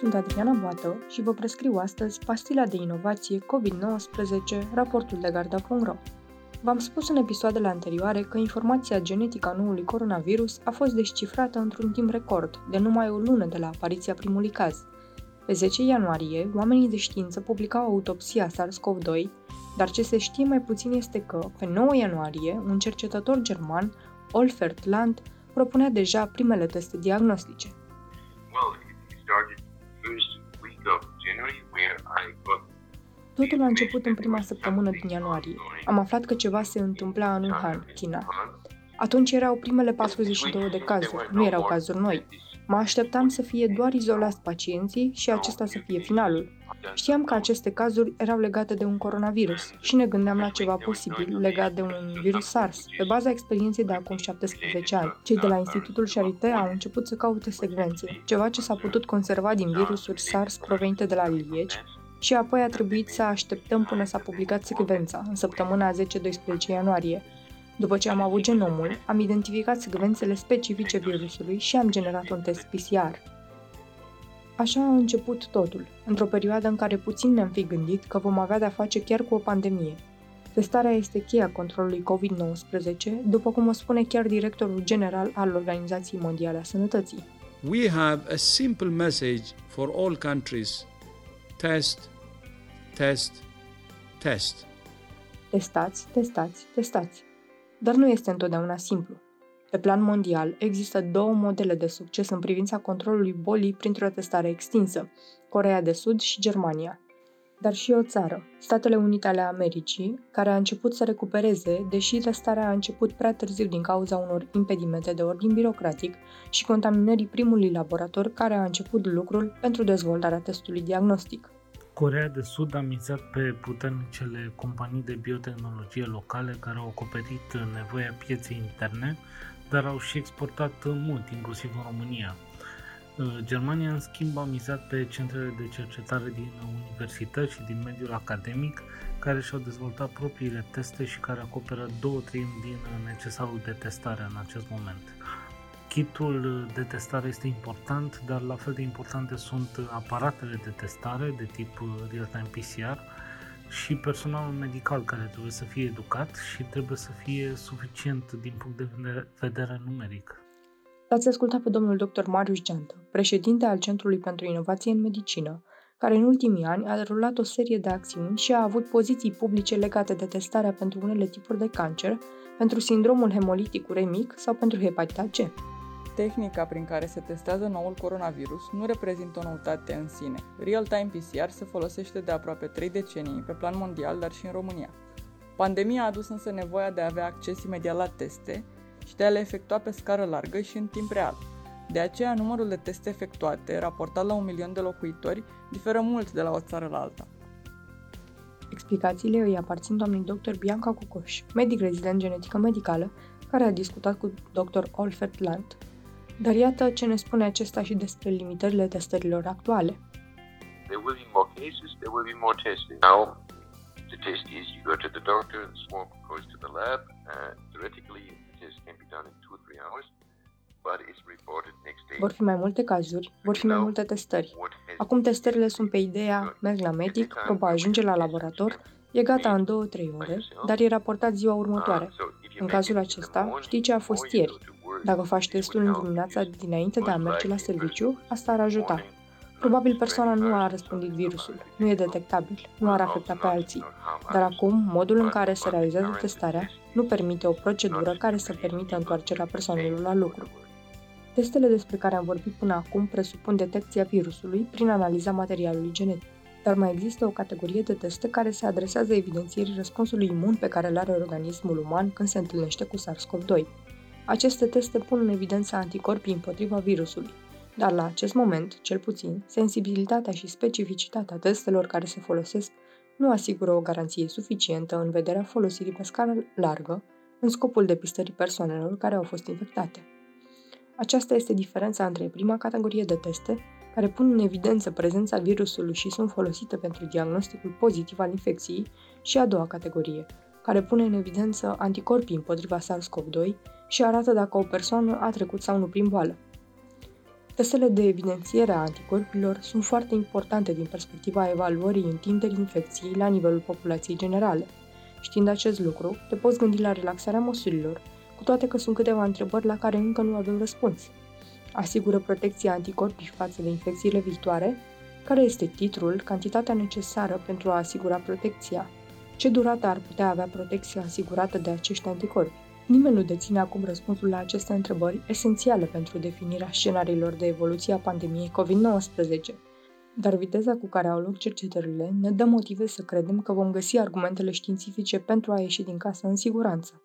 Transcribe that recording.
Sunt Adriana Boată și vă prescriu astăzi pastila de inovație COVID-19, raportul de garda.ro. V-am spus în episoadele anterioare că informația genetică a noului coronavirus a fost descifrată într-un timp record, de numai o lună de la apariția primului caz. Pe 10 ianuarie, oamenii de știință publicau autopsia SARS-CoV-2, dar ce se știe mai puțin este că, pe 9 ianuarie, un cercetător german, Olfert Land, propunea deja primele teste diagnostice. Totul a început în prima săptămână din ianuarie. Am aflat că ceva se întâmpla în Wuhan, China. Atunci erau primele 42 de cazuri, nu erau cazuri noi. Mă așteptam să fie doar izolați pacienții și acesta să fie finalul. Știam că aceste cazuri erau legate de un coronavirus și ne gândeam la ceva posibil legat de un virus SARS, pe baza experienței de acum 17 ani. Cei de la Institutul Charité au început să caute secvențe, ceva ce s-a putut conserva din virusuri SARS provenite de la Liege, și apoi a trebuit să așteptăm până s-a publicat secvența, în săptămâna 10-12 ianuarie. După ce am avut genomul, am identificat secvențele specifice virusului și am generat un test PCR. Așa a început totul, într-o perioadă în care puțin ne-am fi gândit că vom avea de-a face chiar cu o pandemie. Testarea este cheia controlului COVID-19, după cum o spune chiar directorul general al Organizației Mondiale a Sănătății. We have a simple message for all countries. Test, test, test. Testați, testați, testați. Dar nu este întotdeauna simplu. Pe plan mondial, există două modele de succes în privința controlului bolii printr-o testare extinsă, Corea de Sud și Germania. Dar și o țară, Statele Unite ale Americii, care a început să recupereze, deși testarea a început prea târziu din cauza unor impedimente de ordin birocratic și contaminării primului laborator care a început lucrul pentru dezvoltarea testului diagnostic. Corea de Sud a mizat pe puternicele companii de biotehnologie locale care au acoperit nevoia pieței interne, dar au și exportat mult, inclusiv în România. Germania, în schimb, a mizat pe centrele de cercetare din universități și din mediul academic, care și-au dezvoltat propriile teste și care acoperă două treimi din necesarul de testare în acest moment. Kitul de testare este important, dar la fel de importante sunt aparatele de testare de tip real-time PCR și personalul medical care trebuie să fie educat și trebuie să fie suficient din punct de vedere numeric. L-ați ascultat pe domnul dr. Marius Geantă, președinte al Centrului pentru Inovație în Medicină, care în ultimii ani a derulat o serie de acțiuni și a avut poziții publice legate de testarea pentru unele tipuri de cancer, pentru sindromul hemolitic uremic sau pentru hepatita C. Tehnica prin care se testează noul coronavirus nu reprezintă o noutate în sine. Real-time PCR se folosește de aproape 3 decenii pe plan mondial, dar și în România. Pandemia a adus însă nevoia de a avea acces imediat la teste și de a le efectua pe scară largă și în timp real. De aceea, numărul de teste efectuate, raportat la un milion de locuitori, diferă mult de la o țară la alta. Explicațiile îi aparțin doamnei dr. Bianca Cucoș, medic rezident genetică medicală, care a discutat cu dr. Olfert Lant, dar iată ce ne spune acesta și despre limitările testărilor actuale. There will be more cases, there will be more testing. Now, the test is you go to the doctor, the swab goes to the lab. Uh, theoretically, the test can be done in 2-3 hours. Vor fi mai multe cazuri, vor fi mai multe testări. Acum testările sunt pe ideea, merg la medic, proba ajunge la laborator, e gata în 2-3 ore, dar e raportat ziua următoare. În cazul acesta, știi ce a fost ieri, dacă faci testul în dimineața dinainte de a merge la serviciu, asta ar ajuta. Probabil persoana nu a răspândit virusul, nu e detectabil, nu ar afecta pe alții. Dar acum, modul în care se realizează testarea nu permite o procedură care să permită întoarcerea persoanelor la lucru. Testele despre care am vorbit până acum presupun detecția virusului prin analiza materialului genetic. Dar mai există o categorie de teste care se adresează evidențierii răspunsului imun pe care îl are organismul uman când se întâlnește cu SARS-CoV-2. Aceste teste pun în evidență anticorpii împotriva virusului, dar la acest moment, cel puțin, sensibilitatea și specificitatea testelor care se folosesc nu asigură o garanție suficientă în vederea folosirii pe scară largă în scopul depistării persoanelor care au fost infectate. Aceasta este diferența între prima categorie de teste, care pun în evidență prezența virusului și sunt folosite pentru diagnosticul pozitiv al infecției, și a doua categorie, care pune în evidență anticorpii împotriva SARS-CoV-2 și arată dacă o persoană a trecut sau nu prin boală. Testele de evidențiere a anticorpilor sunt foarte importante din perspectiva evaluării întinderii infecției la nivelul populației generale. Știind acest lucru, te poți gândi la relaxarea măsurilor, cu toate că sunt câteva întrebări la care încă nu avem răspuns. Asigură protecția anticorpii față de infecțiile viitoare? Care este titlul, cantitatea necesară pentru a asigura protecția? Ce durată ar putea avea protecția asigurată de acești anticorpi? Nimeni nu deține acum răspunsul la aceste întrebări esențiale pentru definirea scenariilor de evoluție a pandemiei COVID-19. Dar viteza cu care au loc cercetările ne dă motive să credem că vom găsi argumentele științifice pentru a ieși din casă în siguranță.